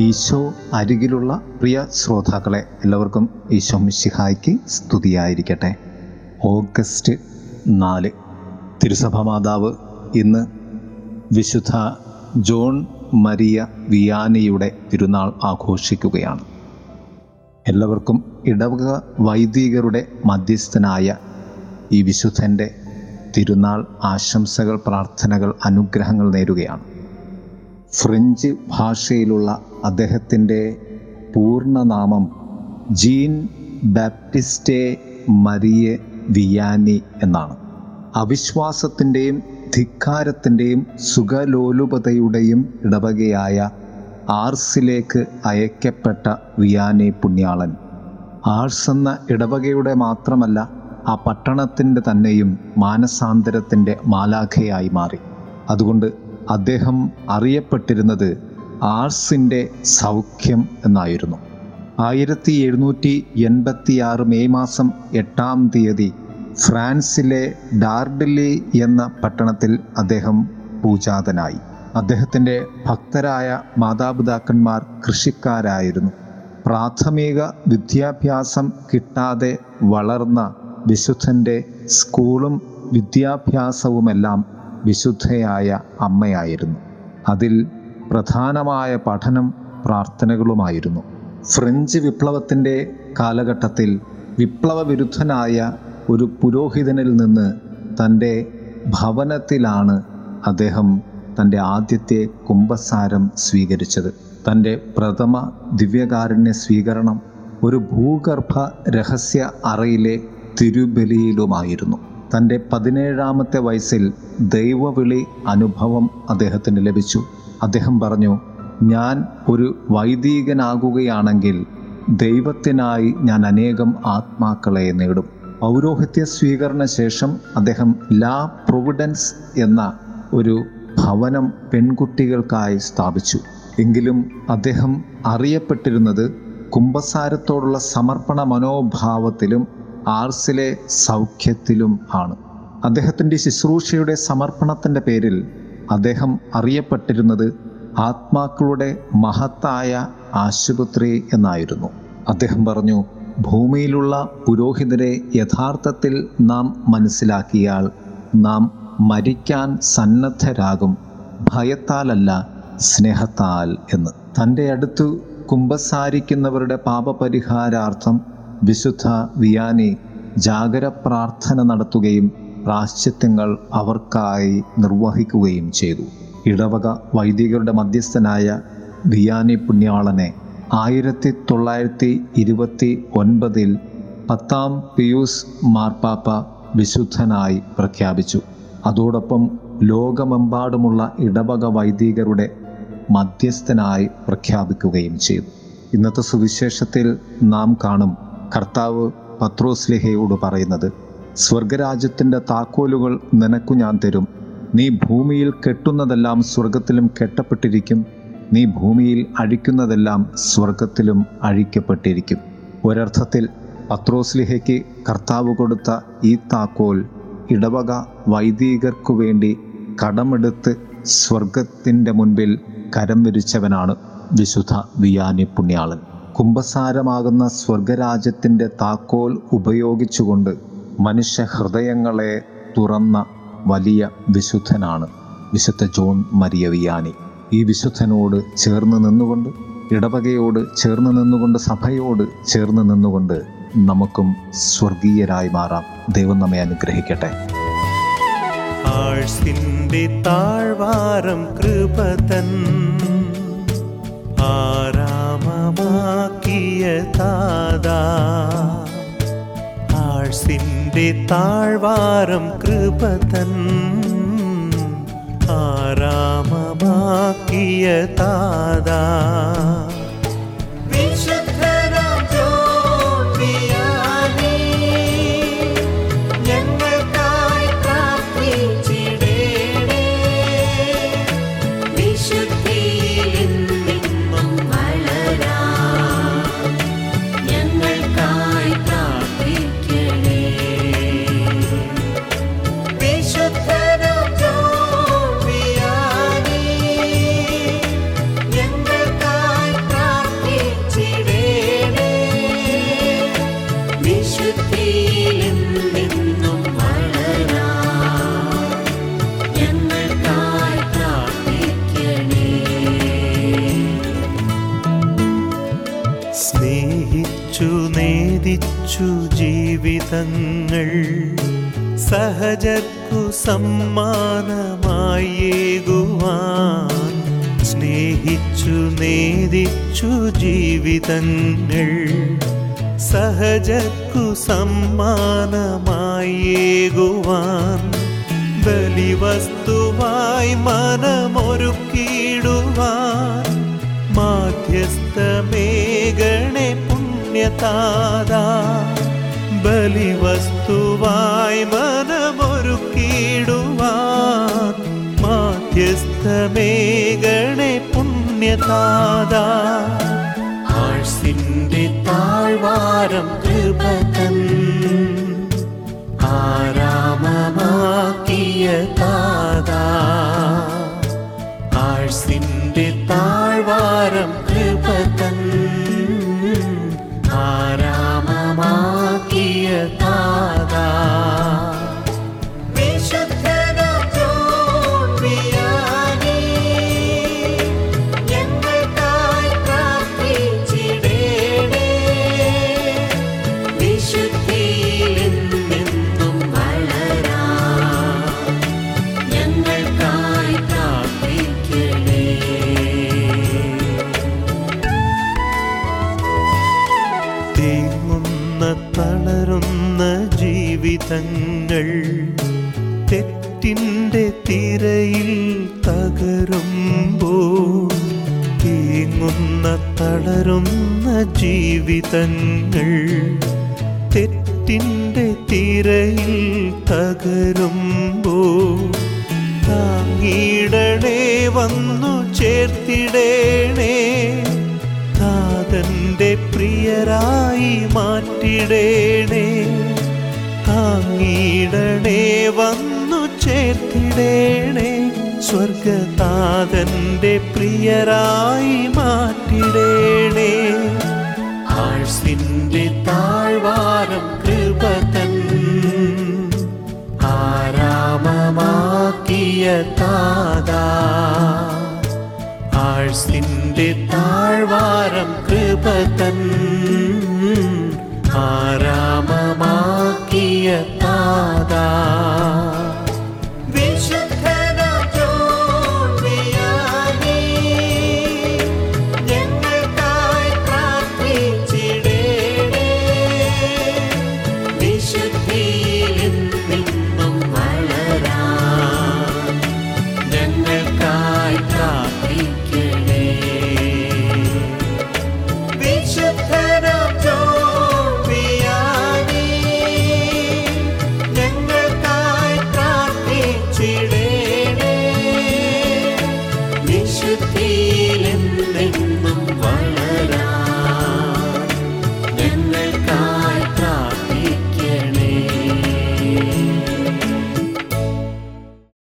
ഈശോ അരികിലുള്ള പ്രിയ ശ്രോതാക്കളെ എല്ലാവർക്കും ഈശോ മിശിഹായ്ക്ക് സ്തുതിയായിരിക്കട്ടെ. ഓഗസ്റ്റ് നാല് തിരുസഭ മാതാവ് ഇന്ന് വിശുദ്ധ ജോൺ മരിയ വിയാനിയുടെ തിരുനാൾ ആഘോഷിക്കുകയാണ്. എല്ലാവർക്കും ഇടവക വൈദികരുടെ മധ്യസ്ഥനായ ഈ വിശുദ്ധന്റെ തിരുനാൾ ആശംസകൾ പ്രാർത്ഥനകൾ അനുഗ്രഹങ്ങൾ നേരുകയാണ്. ഫ്രഞ്ച് ഭാഷയിലുള്ള അദ്ദേഹത്തിന്റെ പൂർണനാമം ജീൻ ബാപ്റ്റിസ്റ്റെ മരിയെ വിയാനി എന്നാണ്. അവിശ്വാസത്തിന്റെയും ധിക്കാരത്തിന്റെയും സുഖലോലുപതയുടെയും ഇടവകയായ ആർസിലേക്ക് അയക്കപ്പെട്ട വിയാനി പുണ്യാളൻ. ആർസ് എന്ന ഇടവകയുടെ മാത്രമല്ല ആ പട്ടണത്തിന്റെ തന്നെയും മാനസാന്തരത്തിന്റെ മാലാഖയായി മാറി. അതുകൊണ്ട് അദ്ദേഹം അറിയപ്പെട്ടിരുന്നത് ആർസിന്റെ സൗഖ്യം എന്നായിരുന്നു. ആയിരത്തി എഴുന്നൂറ്റി എൺപത്തി ആറ് മെയ് മാസം എട്ടാം തീയതി ഫ്രാൻസിലെ ഡാർഡിലി എന്ന പട്ടണത്തിൽ അദ്ദേഹം പൂജാതനായി. അദ്ദേഹത്തിന്റെ ഭക്തരായ മാതാപിതാക്കന്മാർ കൃഷിക്കാരായിരുന്നു. പ്രാഥമിക വിദ്യാഭ്യാസം കിട്ടാതെ വളർന്ന വിശുദ്ധന്റെ സ്കൂളും വിദ്യാഭ്യാസവുമെല്ലാം വിശുദ്ധയായ അമ്മയായിരുന്നു. അതിൽ പ്രധാനമായ പഠനം പ്രാർത്ഥനകളുമായിരുന്നു. ഫ്രഞ്ച് വിപ്ലവത്തിന്റെ കാലഘട്ടത്തിൽ വിപ്ലവ വിരുദ്ധനായ ഒരു പുരോഹിതനിൽ നിന്ന് തന്റെ ഭവനത്തിലാണ് അദ്ദേഹം തന്റെ ആദ്യത്തെ കുംഭസാരം സ്വീകരിച്ചത്. തന്റെ പ്രഥമ ദിവ്യകാരുണ്യ സ്വീകരണം ഒരു ഭൂഗർഭ രഹസ്യ അറയിലെ തിരുബലിയിലുമായിരുന്നു. തന്റെ പതിനേഴാമത്തെ വയസ്സിൽ ദൈവവിളി അനുഭവം അദ്ദേഹത്തിന് ലഭിച്ചു. അദ്ദേഹം പറഞ്ഞു ഞാൻ ഒരു വൈദികനാകുകയാണെങ്കിൽ ദൈവത്തിനായി ഞാൻ അനേകം ആത്മാക്കളെ നേടും. പൗരോഹിത്യ സ്വീകരണ ശേഷം അദ്ദേഹം ലാ പ്രൊവിഡൻസ് എന്ന ഒരു ഭവനം പെൺകുട്ടികൾക്കായി സ്ഥാപിച്ചു. എങ്കിലും അദ്ദേഹം അറിയപ്പെട്ടിരുന്നത് കുംഭസാരത്തോടുള്ള സമർപ്പണ മനോഭാവത്തിലും ആർസിലെ സൗഖ്യത്തിലും ആണ്. അദ്ദേഹത്തിന്റെ ശുശ്രൂഷയുടെ സമർപ്പണത്തിന്റെ പേരിൽ അദ്ദേഹം അറിയപ്പെട്ടിരുന്നത് ആത്മാക്കളുടെ മഹത്തായ ആശുപത്രി എന്നായിരുന്നു. അദ്ദേഹം പറഞ്ഞു ഭൂമിയിലുള്ള പുരോഹിതരെ യഥാർത്ഥത്തിൽ നാം മനസ്സിലാക്കിയാൽ നാം മരിക്കാൻ സന്നദ്ധരാകും. ഭയത്താലല്ല സ്നേഹത്താൽ എന്ന്. തന്റെ അടുത്ത് കുമ്പസാരിക്കുന്നവരുടെ പാപപരിഹാരാർത്ഥം വിശുദ്ധ വിയാനി ജാഗര പ്രാർത്ഥന നടത്തുകയും പ്രാശ്ചിത്യങ്ങൾ അവർക്കായി നിർവഹിക്കുകയും ചെയ്തു. ഇടവക വൈദികരുടെ മധ്യസ്ഥനായ വിയാനി പുണ്യാളനെ ആയിരത്തി തൊള്ളായിരത്തി ഇരുപത്തി ഒൻപതിൽ പത്താം പിയൂസ് മാർപ്പാപ്പ വിശുദ്ധനായി പ്രഖ്യാപിച്ചു. അതോടൊപ്പം ലോകമെമ്പാടുമുള്ള ഇടവക വൈദികരുടെ മധ്യസ്ഥനായി പ്രഖ്യാപിക്കുകയും ചെയ്തു. ഇന്നത്തെ സുവിശേഷത്തിൽ നാം കാണും കർത്താവ് പത്രോസ്ലിഹയോട് പറയുന്നത് സ്വർഗരാജ്യത്തിന്റെ താക്കോലുകൾ നിനക്കു ഞാൻ തരും. നീ ഭൂമിയിൽ കെട്ടുന്നതെല്ലാം സ്വർഗത്തിലും കെട്ടപ്പെട്ടിരിക്കും. നീ ഭൂമിയിൽ അഴിക്കുന്നതെല്ലാം സ്വർഗത്തിലും അഴിക്കപ്പെട്ടിരിക്കും. ഒരർത്ഥത്തിൽ പത്രോസ്ലിഹയ്ക്ക് കർത്താവ് കൊടുത്ത ഈ താക്കോൽ ഇടവക വൈദികർക്കു വേണ്ടി കടമെടുത്ത് സ്വർഗത്തിന്റെ മുൻപിൽ കരം വിരിച്ചവനാണ് വിശുദ്ധ വിയാനി പുണ്യാളൻ. കുംഭസാരമാകുന്ന സ്വർഗരാജ്യത്തിന്റെ താക്കോൽ ഉപയോഗിച്ചുകൊണ്ട് മനുഷ്യ ഹൃദയങ്ങളെ തുറന്ന വലിയ വിശുദ്ധനാണ് വിശുദ്ധ ജോൺ മരിയ വിയാനി ഈ വിശുദ്ധനോട് ചേർന്ന് നിന്നുകൊണ്ട് ഇടവകയോട് ചേർന്ന് നിന്നുകൊണ്ട് സഭയോട് ചേർന്ന് നിന്നുകൊണ്ട് നമുക്കും സ്വർഗീയരായി മാറാം. ദൈവം നമ്മെ അനുഗ്രഹിക്കട്ടെ. താഴ്വാരം കൃപതൻ ആരാമമാക്കിയ താതാ ആഴ്സിന്റെ താഴ്വാരം കൃപതൻ ആരാമമാക്കിയ താതാ ജീവിതങ്ങൾ സഹജർക്കു സമ്മാനമായേകുവാൻ സ്നേഹിച്ചു നേദിച്ചു ജീവിതങ്ങൾ സഹജർക്കു സമ്മാനമായേകുവാൻ ബലിവസ്തുവായി മനമൊരുക്കിയിടുവാൻ മാധ്യസ്ഥമേഗണെ പുണ്യതാതാ ബലിവസ്തുവായി മനമൊരുക്കിയിടുവാൻ മാധ്യസ്ഥമേഗണെ പുണ്യതാതാ. ആഴ്സിന്റെ താഴ്വാരം കൃപതൻ ആരാമമാക്കിയ താതാ. ആഴ്സിന്റെ താഴ്വാരം ജീവിതങ്ങൾ തെറ്റിന്റെ തിരയിൽ തകരുമ്പോൾ തേങ്ങുന്ന തളരുന്ന ജീവിതങ്ങൾ തെറ്റിന്റെ തിരയിൽ തകരുമ്പോൾ താങ്ങിടണേ വന്നു ചേർത്തിടേണേ. താതന്റെ പ്രിയരായി മാറ്റിടേണേ. താങ്ങിടണേ വന്നു ചേർത്തിടേണേ. സ്വർഗതാതന്റെ പ്രിയരായി മാറ്റിടേണേ. ആഴ്സിന്റെ താഴ്വാരം കൃപതൻ ആരാമമാക്കിയ താതാ. ആഴ്സിന്റെ താഴ്വാരം കൃപതൻ താതാ വിശുദ്ധനാം